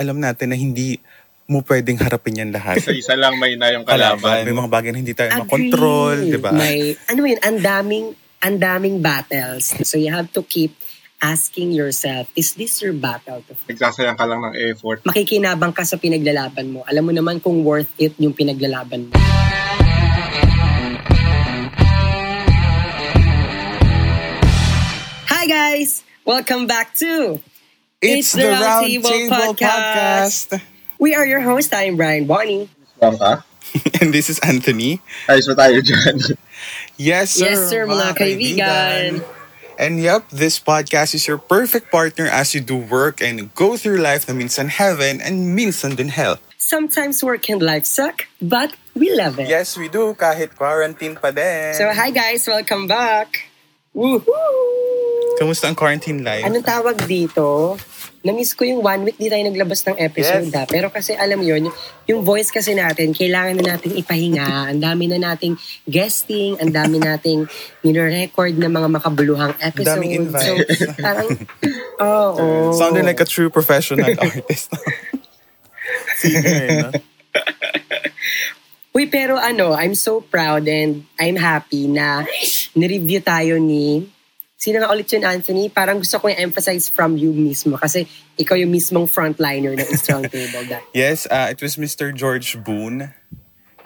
alam natin na hindi mo pwedeng harapin yan lahat. Isa-isa lang may na yung kalaban. May mga bagay na hindi tayo Agree. makontrol, di ba? May, ano yun, ang daming, ang daming battles. So you have to keep asking yourself, is this your battle? to Nagsasayang ka lang ng effort. Makikinabang ka sa pinaglalaban mo. Alam mo naman kung worth it yung pinaglalaban mo. Hi guys! Welcome back to It's, the, Round Table, Podcast. We are your host. I'm Brian Bonnie. Lang? And this is Anthony. Ayos ba tayo dyan? Yes, sir. Yes, sir, mga kaibigan. And yep, this podcast is your perfect partner as you do work and go through life na minsan heaven and minsan din hell. Sometimes work and life suck, but we love it. Yes, we do. Kahit quarantine pa din. So hi guys, welcome back. Woohoo! Kamusta ang quarantine life? Anong tawag dito? Na-miss ko yung one week di tayo naglabas ng episode Yes. ha. Pero kasi alam yun, yung- yung voice kasi natin, kailangan na nating ipahinga. Ang dami na nating guesting, ang dami nating nire-record na mga makabuluhang episodes. daming So, invites. parang, oo. Sounded like a true professional artist. Singer, no? Uy, pero ano, I'm so proud and I'm happy na nireview tayo ni... Sino nga ulit yun, Anthony? Parang gusto ko i-emphasize from you mismo kasi ikaw yung mismong frontliner ng Strong Table. That. Yes, uh, it was Mr. George Boone.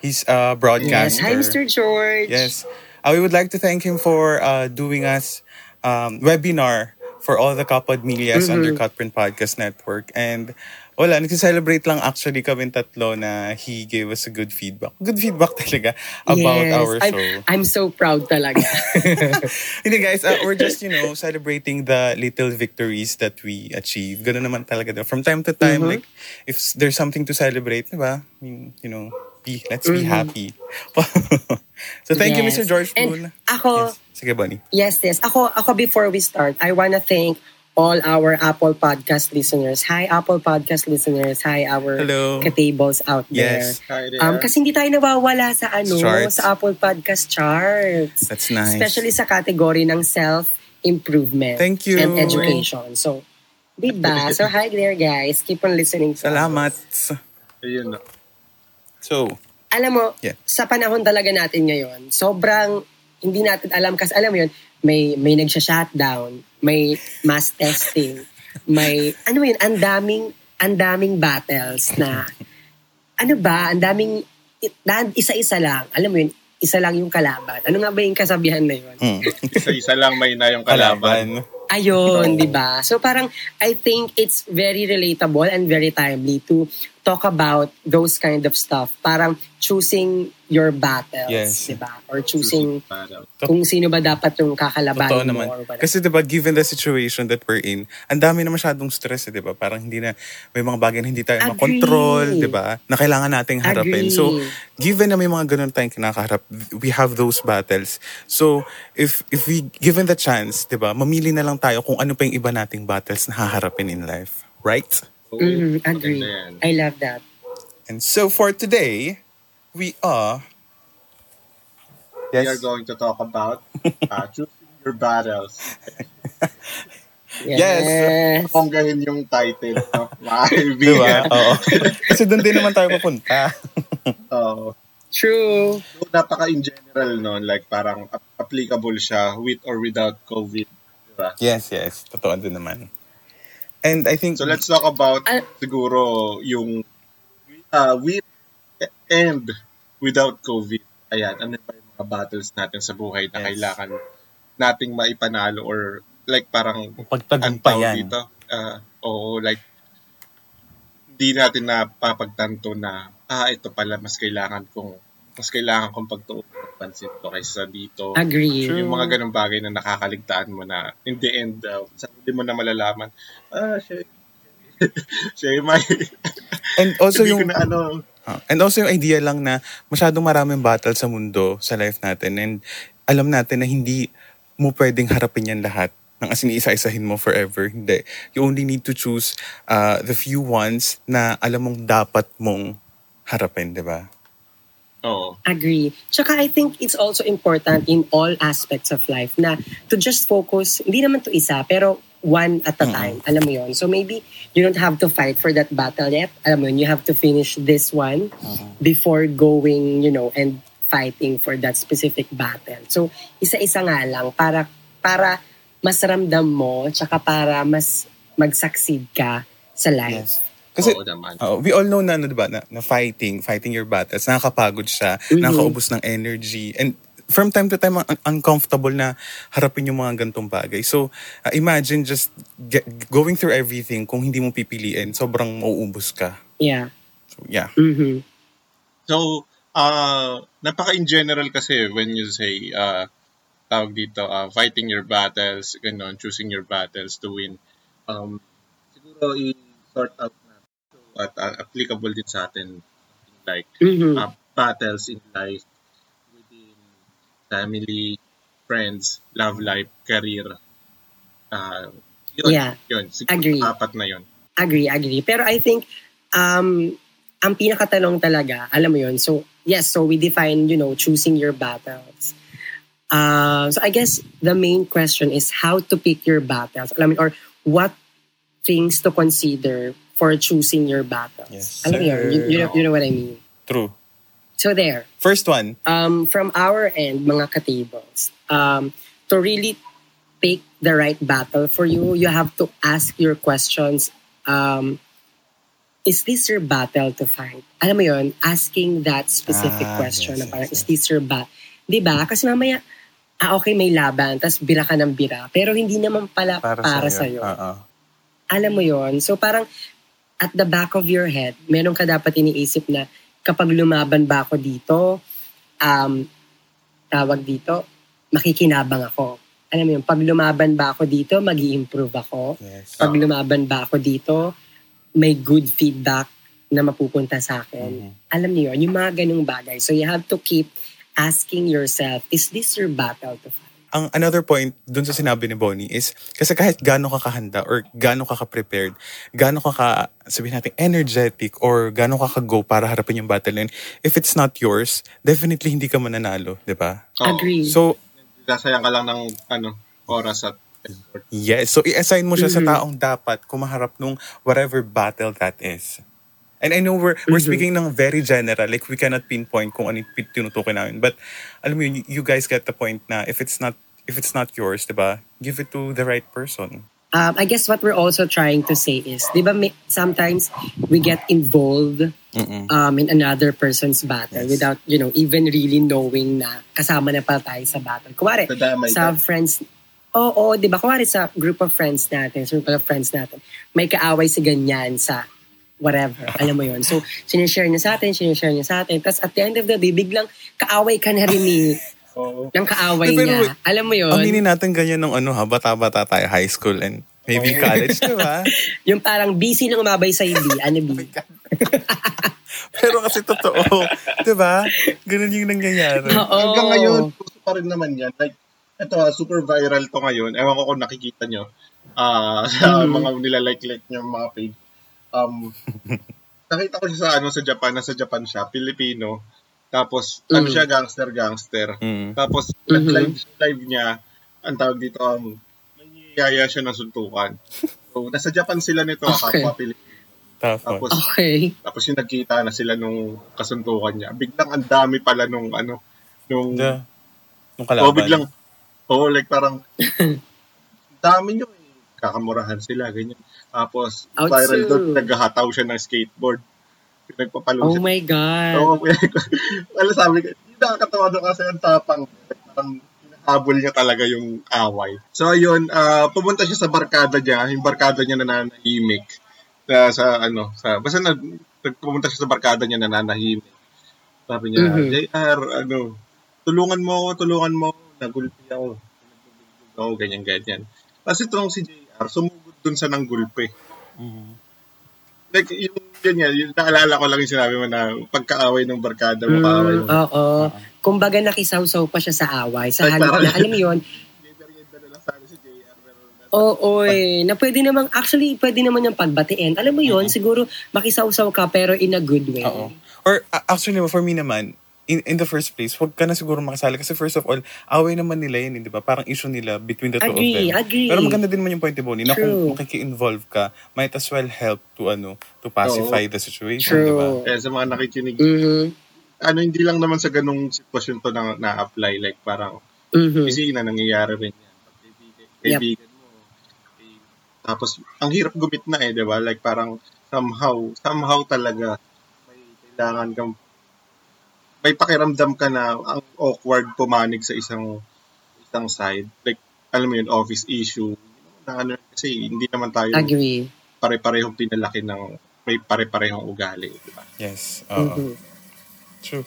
He's a Yes. broadcaster. Hi, Mr. George. Yes. Uh, we would like to thank him for uh, doing us um, webinar for all the Kapod Milias under Cutprint Podcast Network. And wala, nagsi-celebrate lang actually kami tatlo na he gave us a good feedback. Good feedback talaga about Yes. our I'm, show. I'm so proud talaga. Hindi guys, uh, we're just, you know, celebrating the little victories that we achieve. Ganun naman talaga. From time to time, Mm-hmm. like, if there's something to celebrate, di ba? I mean, you know, be, let's be happy. so thank you, Mm-hmm. Yes. Mr. George And Boone. ako- Yes. Sige, Bunny. yes, yes. Ako, ako before we start, I wanna thank all our Apple Podcast listeners. Hi, Apple Podcast listeners. Hi, our Hello. katables out there. Yes. Hi there. Um, kasi hindi tayo nawawala sa ano, Charts. sa Apple Podcast charts. That's nice. Especially sa category ng self-improvement Thank you. and education. So, diba? So, hi there, guys. Keep on listening. to Salamat. us. Ayun na. So, Alam mo, Yeah. sa panahon talaga natin ngayon, sobrang hindi natin alam kasi alam mo yun, may may nagsha-shutdown, may mass testing, may ano yun, ang daming ang daming battles na ano ba, ang daming isa-isa lang. Alam mo yun, isa lang yung kalaban. Ano nga ba yung kasabihan na yun? mm, Isa-isa lang may na yung kalaban. kalaban. Ayun, di ba? So parang I think it's very relatable and very timely to talk about those kind of stuff. Parang choosing your battles, Yes. di ba? Or choosing kung sino ba dapat yung Totoo kakalabanin mo naman. Kasi 'di ba given the situation that we're in, ang dami na masyadong stress, eh, 'di ba? Parang hindi na may mga bagay na hindi tayo Agree. makontrol, 'di ba? Na kailangan nating harapin. Agree. So, given na may mga ganun tayong kinakaharap, we have those battles. So, if if we given the chance, 'di ba? Mamili na lang tayo kung ano pa yung iba nating battles na haharapin in life, right? Mhm, agree. I love that. And so for today, we are We are going to talk about uh, choosing your battles. Yes. Ponggahin yung title. No? Mga Di ba? kaibigan. Oo. Kasi doon din naman tayo papunta. Oo. True. So, napaka in general no, like parang ap- applicable siya with or without COVID. Diba? yes, yes. Totoo din naman. And I think So let's talk about Ah. siguro yung uh, with and without COVID. Ayan, ano pa yung mga battles natin sa buhay na Yes. kailangan nating maipanalo or like parang pagtagumpayan. dito. Uh, oo, like di natin napapagtanto na ah, ito pala mas kailangan kong mas kailangan kong pagtuon ng pansin ko kaysa dito. Agree. True. Yung mga ganong bagay na nakakaligtaan mo na in the end, uh, sa hindi mo na malalaman, ah, siya, siya yung may, And also yung na ano, Ah, and also yung idea lang na masyadong maraming battle sa mundo, sa life natin. And alam natin na hindi mo pwedeng harapin yan lahat. Nang as in, isa-isahin mo forever. Hindi. You only need to choose uh, the few ones na alam mong dapat mong harapin, di ba? Oo. Agree. Tsaka I think it's also important in all aspects of life na to just focus, hindi naman to isa, pero one at a Mm-mm. time. Alam mo yon So maybe you don't have to fight for that battle yet. Alam mo yun, you have to finish this one before going, you know, and fighting for that specific battle. So isa-isa nga lang para para mas ramdam mo tsaka para mas mag-succeed ka sa life. Yes. Kasi, Oo naman. Oo, we all know na, ano, diba, na, na fighting, fighting your battles, nakakapagod siya, Mhm. nakakaubos ng energy, and from time to time, un- uncomfortable na harapin yung mga gantong bagay. So, uh, imagine just get, going through everything, kung hindi mo pipiliin, sobrang mauubos ka. Yeah. So, yeah. Mhm. So, uh, napaka-in general kasi when you say, uh, tawag dito, uh, fighting your battles, ganon, choosing your battles to win. Um, siguro i-sort out at uh, applicable din sa atin like Mhm. uh, battles in life within family, friends, love life, career. Uh, yun, Yeah. yun. Siguro Agree. apat na yun. Agree, agree. Pero I think, um, ang pinakatanong talaga, alam mo yun, so, yes, so we define, you know, choosing your battles. Uh, so I guess the main question is how to pick your battles. Alam mo, or what things to consider for choosing your battles. Yes, alam yun, you, you, know, you know what I mean. True. So there, First one, um, from our end, mga katables, um, to really pick the right battle for you, you have to ask your questions. Um, is this your battle to fight? Alam mo yon asking that specific Ah, question yes, na parang, yes, is this your battle? Di ba? Kasi mamaya, ah, okay, may laban, tas bira ka ng bira, pero hindi naman pala para, para, sa'yo. sa'yo. Oo. Alam mo yon So parang, at the back of your head, meron ka dapat iniisip na, kapag lumaban ba ako dito, um, tawag dito, makikinabang ako. Alam mo yun, pag lumaban ba ako dito, mag improve ako. Yes. Pag lumaban ba ako dito, may good feedback na mapupunta sa akin. Mhm. Alam niyo yun, yung mga ganung bagay. So you have to keep asking yourself, is this your battle to fight? Ang another point dun sa sinabi ni Bonnie is kasi kahit gaano ka kahanda or gaano ka ka-prepared, gaano ka ka, sabihin natin, energetic or gaano ka ka-go para harapin yung battle na yun, if it's not yours, definitely hindi ka mananalo, di ba? Oo. Agree. So, Sasayang ka lang ng ano, oras at effort. yes. So, i-assign mo siya Mhm. sa taong dapat kumaharap nung whatever battle that is. And I know we're, we're Mhm. speaking ng very general, like we cannot pinpoint kung ano tinutukoy namin. But, alam mo yun, you guys get the point na if it's not if it's not yours, di ba, give it to the right person. um, I guess what we're also trying to say is, di ba, sometimes we get involved um, in another person's battle Yes. without, you know, even really knowing na kasama na pala tayo sa battle. Kumari, sa ka. friends, oo, di ba, kumari sa group of friends natin, sa group of friends natin, may kaaway si ganyan sa whatever, alam mo yon So, sinishare niya sa atin, sinishare niya sa atin, tapos at the end of the day, biglang kaaway ka na rin ni, Oo. ng kaaway pero niya. Alam mo yon Aminin natin ganyan nung ano ha, bata-bata tayo, high school and maybe college, di ba? Yung parang busy nang umabay sa hindi, ano B? Pero kasi totoo, di ba? Ganun yung nangyayari. Oo. Hanggang ngayon, puso pa rin naman yan. Like, ito ha, super viral to ngayon. Ewan ko kung nakikita nyo. ah sa Mm. mga nilalike-like nyo mga page. Um, nakita ko siya sa, ano, sa Japan. Nasa Japan siya. Pilipino. Tapos, ano Mm. siya, gangster-gangster. Mm. Tapos, Mhm. nag-live live niya. Ang tawag dito, um, nangyayaya siya ng suntukan. So, nasa Japan sila nito, Okay. kapwa Pilipino. Tapos, Tapos, Okay. tapos yung nagkita na sila nung kasuntukan niya. Biglang ang dami pala nung ano, nung, the, nung oh, kalaban. biglang, oh, like parang, dami nyo eh. Kakamurahan sila, ganyan. Tapos, Ouch, viral doon, naghahataw siya ng skateboard. Nagpapalo Oh my God. Oo, wala sabi ko, nakakatawa doon kasi ang tapang. Parang hinahabol niya talaga yung away. So ayun, ah, pumunta siya sa barkada niya, yung barkada niya nananahimik. Sa, sa ano, sa, basta nag, nagpumunta siya sa barkada niya nananahimik. Sabi niya, Mhm. JR, ano, tulungan mo ako, tulungan mo ako, nagulpi ako. Nagbubulog ako, ganyan, ganyan. Kasi itong si JR, sumugod dun sa ng gulpi. Mhm. Like, yung ganyan, yung naalala ko lang yung sinabi mo na pagkaaway ng barkada mo, kaaway Mm, mo. oo. Kumbaga nakisawsaw pa siya sa away. Sa halip na, alam mo yun, oo eh, na pwede namang, actually, pwede naman yung pagbatiin. Alam mo yun, siguro makisawsaw ka pero in a good way. Oo. Or uh, actually, for me naman, in, in the first place, huwag ka na siguro makasali. Kasi first of all, away naman nila yun, eh, di ba? Parang issue nila between the two Agree, of them. agree. Pero maganda din naman yung point ni Bonnie na kung makiki-involve ka, might as well help to ano to pacify the situation, di ba? Kaya sa mga nakikinig, Mhm. ano, hindi lang naman sa ganung sitwasyon to na, na-apply. Like, parang, Mhm. kasi na nangyayari rin yan. Kaibigan, kaibigan mo, eh, tapos, ang hirap gumit na eh, di ba? Like, parang, somehow, somehow talaga, may kailangan kang, may pakiramdam ka na ang awkward pumanig sa isang isang side. Like, alam mo yun, office issue. Na ano, kasi hindi naman tayo Agree. pare-parehong pinalaki ng may pare-parehong ugali, di ba? Yes. Oo. Mhm. True.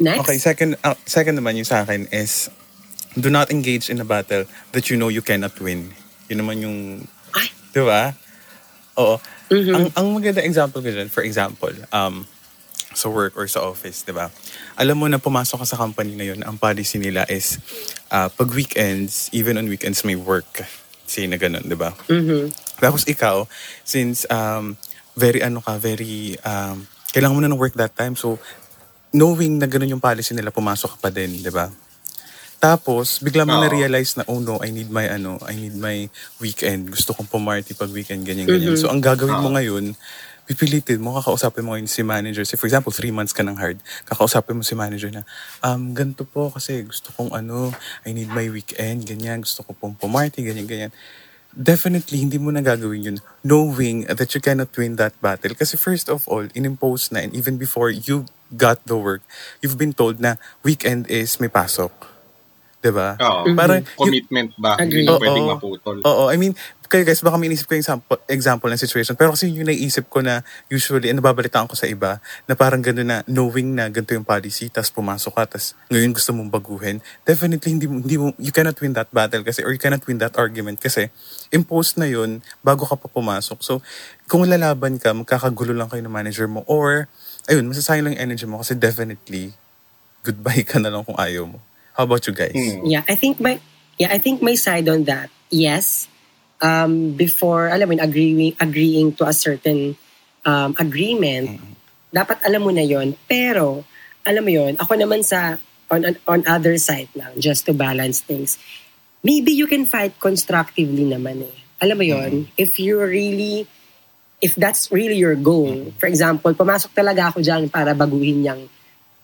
Next. Okay, second uh, second naman yung sa akin is do not engage in a battle that you know you cannot win. Yun naman yung Ay. 'di ba? Oo. Mhm. Ang ang maganda example ko dyan, for example, um sa work or sa office, 'di ba? Alam mo na pumasok ka sa company na yun, ang policy nila is uh, pag weekends, even on weekends may work. Say na ganun, 'di ba? Mhm. Tapos ikaw, since um, very ano ka, very, um, kailangan mo na ng work that time. So, knowing na ganun yung policy nila, pumasok ka pa din, di ba? Tapos, bigla mo Oo. na-realize na, oh no, I need my, ano, I need my weekend. Gusto kong pumarty pag weekend, ganyan, ganyan. So, ang gagawin mo Oo. ngayon, pipilitin mo, kakausapin mo ngayon si manager. Say, for example, three months ka ng hard. Kakausapin mo si manager na, um, ganito po kasi gusto kong ano, I need my weekend, ganyan. Gusto ko pong pumarty, ganyan, ganyan definitely hindi mo na gagawin yun knowing that you cannot win that battle. Kasi first of all, in-impose na and even before you got the work, you've been told na weekend is may pasok. 'Di ba? Parang you- Commitment ba? Agree. Hindi Oo. pwedeng maputol. Oo, I mean, kayo guys, baka may inisip ko yung example, example ng situation. Pero kasi yung naisip ko na usually, and nababalitaan ko sa iba, na parang gano'n na, knowing na ganito yung policy, tas pumasok ka, tas ngayon gusto mong baguhin, definitely hindi mo, hindi mo, you cannot win that battle kasi, or you cannot win that argument kasi, imposed na yun bago ka pa pumasok. So, kung lalaban ka, magkakagulo lang kayo ng manager mo, or, ayun, masasayang lang energy mo kasi definitely, goodbye ka na lang kung ayaw mo. How about you guys? Hmm. Yeah, I think my yeah, I think my side on that. Yes. Um before alam mo agreeing agreeing to a certain um agreement, dapat alam mo na 'yon. Pero alam mo 'yon, ako naman sa on, on on other side lang just to balance things. Maybe you can fight constructively naman eh. Alam mo 'yon, if you really if that's really your goal. For example, pumasok talaga ako diyan para baguhin yung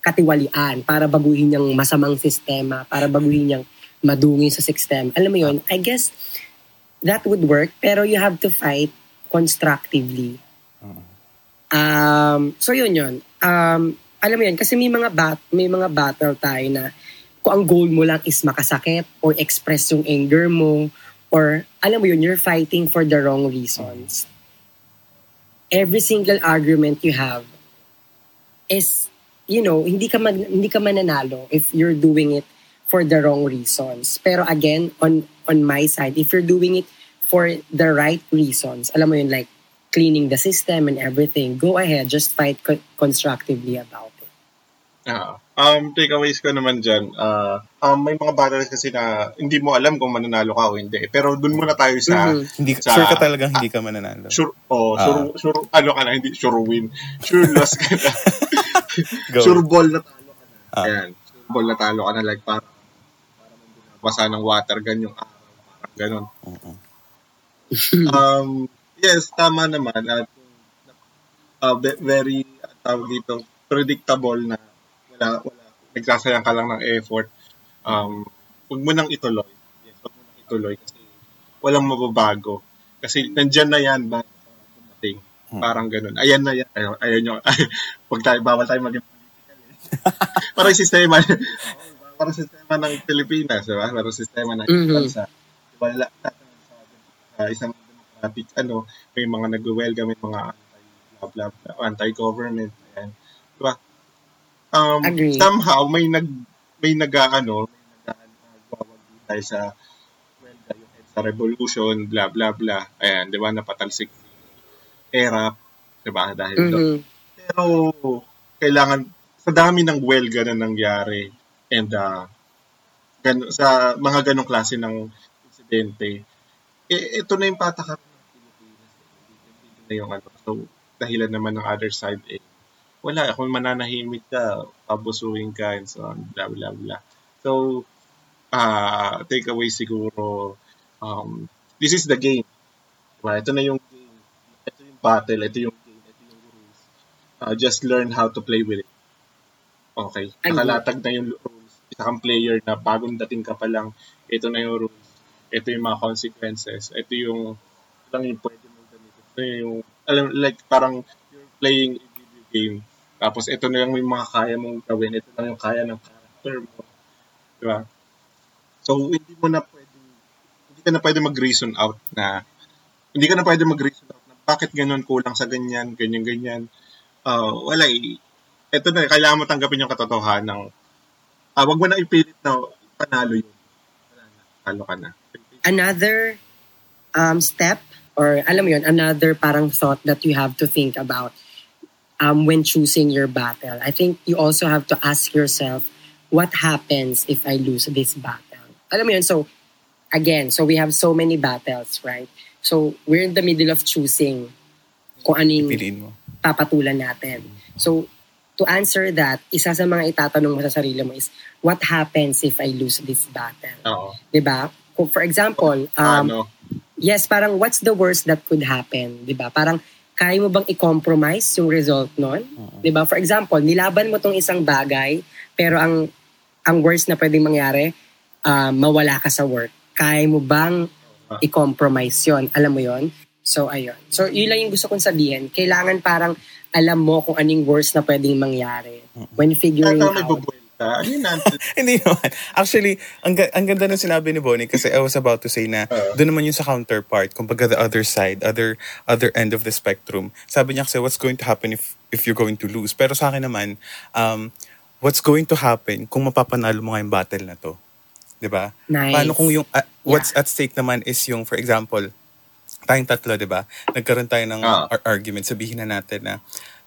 katiwalian, para baguhin yung masamang sistema, para baguhin yung madungin sa sistema. Alam mo yun, I guess that would work, pero you have to fight constructively. Um, so yun yun. Um, alam mo yun, kasi may mga, bat- may mga battle tayo na kung ang goal mo lang is makasakit or express yung anger mo or alam mo yun, you're fighting for the wrong reasons. Every single argument you have is you know, hindi ka mag, hindi ka mananalo if you're doing it for the wrong reasons. Pero again, on on my side, if you're doing it for the right reasons, alam mo yun, like cleaning the system and everything, go ahead, just fight co- constructively about it. Ah. Um, takeaways ko naman dyan, ah, um, may mga battles kasi na hindi mo alam kung mananalo ka o hindi. Pero dun muna tayo sa, Mhm. Hindi, Sa- sure ka talagang hindi ka mananalo. sure, oh, Ah. sure, sure, ano ka na, hindi, sure win. Sure loss ka na. Go. sure ball na talo ka na. Ah. Ayan. Sure ball na talo ka na, like, parang, parang basa ng water gun yung araw. Parang. Oo. um, yes, tama naman. At uh, ve- very, uh, tawag dito, predictable na wala, wala, nagsasayang ka lang ng effort. Um, huwag mo nang ituloy. Yes, huwag mo nang ituloy kasi walang mababago. Kasi nandyan na yan bago dumating. Parang ganun. Ayan na yan. Ayaw, ayaw nyo. Huwag tayo, bawal tayo maging political. Eh. parang sistema. parang sistema ng Pilipinas. Diba? Parang sistema ng Mhm. bansa. Wala, sa, sa isang democratic, ano, may mga nag-welcome, may mga anti, blah, anti-government. Ayan. Diba? Um, Agree. somehow, may nag, may nag, ano, may nag, nagwawagi tayo sa, well, yung sa revolution, blah, blah, blah. Ayan, di ba, napatalsik si ERAP, di ba, dahil doon. Mhm. Pero, kailangan, sa dami ng welga na nangyari, and, uh, gan- sa mga ganong klase ng insidente, eh, ito na yung patakaran ng Pilipinas. Ito na yung ano. So, dahilan naman ng other side, eh, wala, kung mananahimik ka, pabusuhin ka, and so on, blah, blah, blah. So, uh, takeaway siguro, um, this is the game. Diba? Ito na yung battle. Ito yung game. Ito yung rules. Uh, just learn how to play with it. Okay. Ay, Nakalatag na yung rules. Isa kang player na bagong dating ka pa lang. Ito na yung rules. Ito yung mga consequences. Ito yung lang yung pwede mo ganito. Ito yung alam like parang you're playing a video game. Tapos ito na lang yung mga kaya mong gawin. Ito lang yung kaya ng character mo. Diba? So, hindi mo na pwede hindi ka na pwede mag-reason out na hindi ka na pwede mag-reason out bakit ganun kulang sa ganyan, ganyan, ganyan. Uh, wala eh. Ito na, kailangan mo tanggapin yung katotohanan ng ah, wag mo na ipilit na panalo yun. Talo ka na. Another um, step or alam mo yun, another parang thought that you have to think about um, when choosing your battle. I think you also have to ask yourself, what happens if I lose this battle? Alam mo yun, so again, so we have so many battles, right? So we're in the middle of choosing kung ano yung Piliin mo. papatulan natin. So, to answer that, isa sa mga itatanong mo sa sarili mo is, what happens if I lose this battle? Oo. 'Di ba? Kung for example, um, ano? yes, parang what's the worst that could happen? 'Di ba? Parang kaya mo bang i-compromise yung result nun? 'Di ba? For example, nilaban mo tong isang bagay, pero ang ang worst na pwedeng mangyari, um, mawala ka sa work. Kaya mo bang i-compromise yon Alam mo yon So, ayun. So, yun lang yung gusto kong sabihin. Kailangan parang alam mo kung anong worst na pwedeng mangyari when figuring may out. Ano? Hindi naman. Actually, ang, ga- ang ganda ng sinabi ni Bonnie kasi I was about to say na Oo. doon naman yung sa counterpart, kumbaga the other side, other other end of the spectrum. Sabi niya kasi what's going to happen if if you're going to lose. Pero sa akin naman, um, what's going to happen kung mapapanalo mo nga yung battle na to? 'Di ba? Nice. Paano kung yung uh, what's at stake naman is yung for example, tayong tatlo, 'di ba? Nagkaroon tayo ng Ah. ar- argument. Sabihin na natin na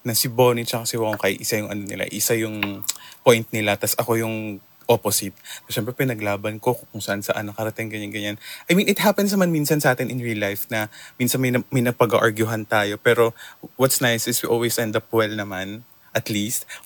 na si Bonnie tsaka si Wongkay, isa yung ano nila, isa yung point nila, tas ako yung opposite. So, syempre, pinaglaban ko kung saan saan nakarating, ganyan, ganyan. I mean, it happens naman minsan sa atin in real life na minsan may, na- may napag-arguhan tayo. Pero what's nice is we always end up well naman at least.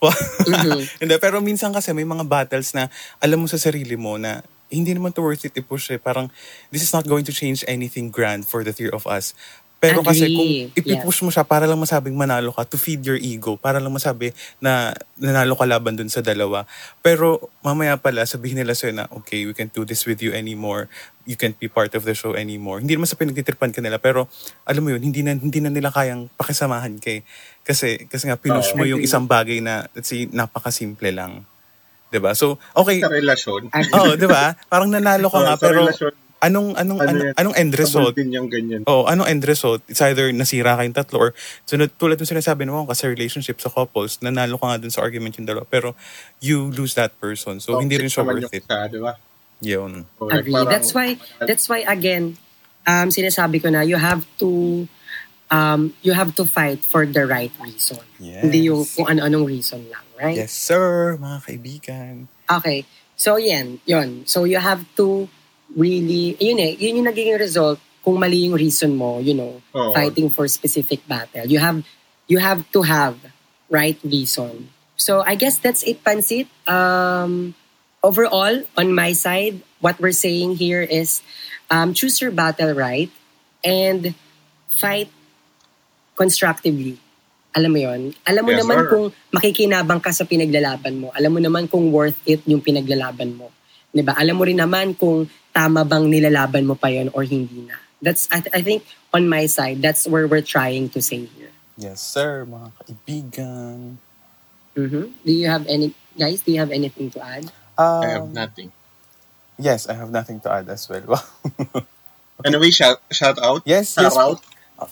Hindi, pero minsan kasi may mga battles na alam mo sa sarili mo na hindi naman to worth it i-push eh. Parang, this is not going to change anything grand for the three of us. Pero kasi kung Agree. ipipush mo siya para lang masabing manalo ka to feed your ego, para lang masabi na nanalo ka laban dun sa dalawa. Pero mamaya pala sabihin nila sa'yo na, okay, we can't do this with you anymore. You can't be part of the show anymore. Hindi naman sa pinagtitripan ka nila, pero alam mo yun, hindi na, hindi na nila kayang pakisamahan kay. Kasi, kasi nga, pinush mo Oo. yung isang bagay na, let's say, napakasimple lang. 'Di ba So, okay. Sa relasyon. Oo, 'di ba Parang nanalo ka nga, sa pero relasyon. anong, anong, Ano ano, yan? anong end result? Yung ganyan. Oh, ano end result? It's either nasira kayong tatlo or sunod, tulad ng sinasabi mo kasi relationship sa couples, nanalo ka nga dun sa argument yung dalawa, pero you lose that person. So, hindi rin siya naman worth it. isa, di ba? Yun. Agree. Parang- That's why that's why again um sinasabi ko na you have to um you have to fight for the right reason. Yes. Hindi yung kung ano-anong reason lang, right? Yes, sir, mga kaibigan. Okay. So yan, yun. So you have to really yun eh, yun yung nagiging result kung mali yung reason mo, you know, Oo. fighting for specific battle. You have you have to have right reason. So I guess that's it, Pansit. Um, overall, on my side, what we're saying here is um, choose your battle right and fight constructively. Alam mo yon? Alam mo Yes, naman sir. kung makikinabang ka sa pinaglalaban mo. Alam mo naman kung worth it yung pinaglalaban mo. 'Di ba? Alam mo rin naman kung tama bang nilalaban mo pa yon or hindi na. That's I, I think on my side, that's where we're trying to say here. Yes, sir, mga kaibigan. Mhm. Do you have any guys? Do you have anything to add? Um, I have nothing. Yes, I have nothing to add as well. Wow. Anyway, shout, shout out. Yes, shout yes. out.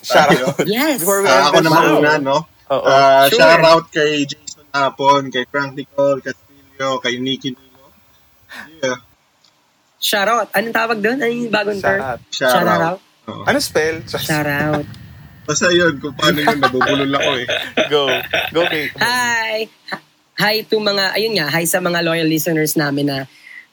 Shout out. Yes. Before we end ako naman show. una, no? Ah, Sure. Shout out kay Jason Apon, kay Frank Nicole Castillo, kay Nikki Nilo. Yeah. Shout out. Anong tawag doon? Ano yung bagong Shout term? out. Shout, Shout out. out. Oo. Ano spell? Shout out. Basta yun, kung paano yun, nabubulol ako eh. Go. Go, kay. Hi! Hi to mga, ayun nga, hi sa mga loyal listeners namin na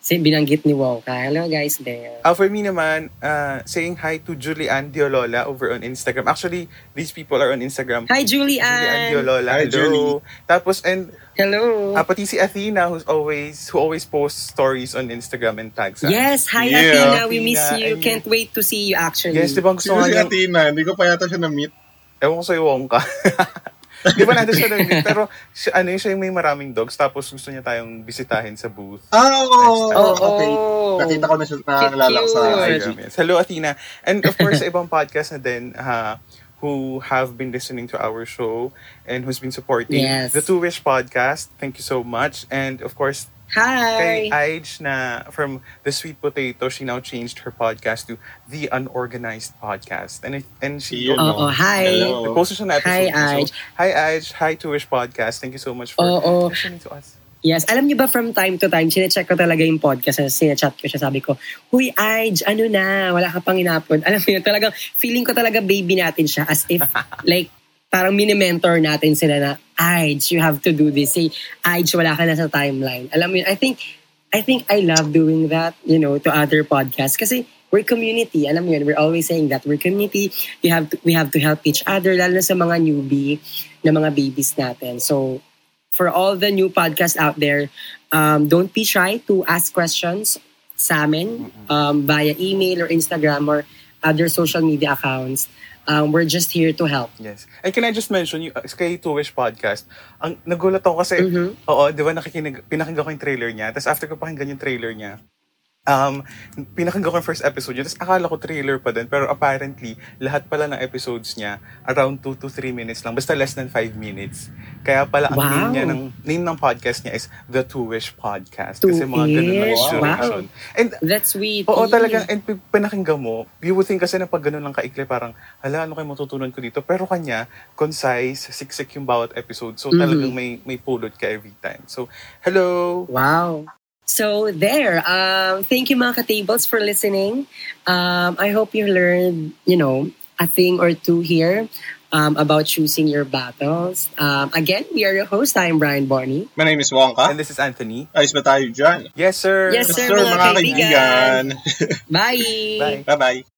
si binanggit ni Wonka. Hello guys there. Uh, for me naman, uh, saying hi to Julian Diolola over on Instagram. Actually, these people are on Instagram. Hi Julian Julian. Diolola. Hi, hello. Tapos, and Hello. uh, pati si Athena who's always, who always posts stories on Instagram and tags us. Yes, hi Yeah, Athena. We miss you. and- Can't wait to see you actually. Yes, di ba gusto Sino nga si Athena? Hindi ko pa yata siya na-meet. ewan ko sa'yo, Wongka. Di ba natin siya nag Pero, siya, ano yun, siya yung may maraming dogs, tapos gusto niya tayong bisitahin sa booth. Ah, oo. Oo. okay. Nakita ko na siya nakakilala ko sa. IG. Hello, Athena. And of course, sa ibang podcast na din, uh, who have been listening to our show and who's been supporting Yes. the Two Wish podcast. Thank you so much. And of course, kay Hi. Aij na from The Sweet Potato, she now changed her podcast to The Unorganized Podcast. And, it- and she Yun, Oo, no? hi. Hello. posted siya na episode. Hi, niya. So, hi, Aij. Hi, Two Wish Podcast. Thank you so much for Oo. listening to us. Yes, alam niyo ba from time to time, sinecheck ko talaga yung podcast, sinechat ko siya, sabi ko, Huy, Aj, ano na, wala ka pang in-upload. Alam mo yun, talagang, feeling ko talaga baby natin siya as if, like, parang mini-mentor natin sila na, Aj, you have to do this. Say, Aj, wala ka na sa timeline. Alam mo yun, I think, I think I love doing that, you know, to other podcasts. Kasi we're community. Alam mo yun, we're always saying that we're community. We have to, we have to help each other, lalo na sa mga newbie na mga babies natin. So, for all the new podcasts out there, um, don't be shy to ask questions sa amin um, via email or Instagram or other social media accounts. Um, we're just here to help. Yes. And can I just mention, yung, uh, kay Two Wish Podcast, ang nagulat ako kasi, Mhm. oo, di ba nakikinig, pinakinggan ko yung trailer niya, tapos after ko pakinggan yung trailer niya, um, pinakinggan ko yung first episode niya, tapos akala ko trailer pa din, pero apparently, lahat pala ng episodes niya, around 2 to 3 minutes lang, basta less than 5 minutes. Kaya pala, ang Wow. name niya, ng, name ng podcast niya is The Two Wish Podcast. Two kasi mga ganun yung duration. And That's sweet. Oo, talagang, and pi- pinakinggan mo, you would think kasi na pag ganun lang kaikli, parang, hala, ano kayo matutunan ko dito? Pero kanya, concise, siksik yung bawat episode. So, Mhm. talagang may, may pulot ka every time. So, hello! Wow. So there, um, thank you mga ka-tables for listening. Um, I hope you learned, you know, a thing or two here um, about choosing your battles. Um, again, we are your host. I'm Brian Barney. My name is Wonka. And this is Anthony. Ayos ba tayo dyan? Yes, sir! Yes, Yes, sir, sir, mga mga kaibigan. kaibigan. Bye! Bye! Bye-bye.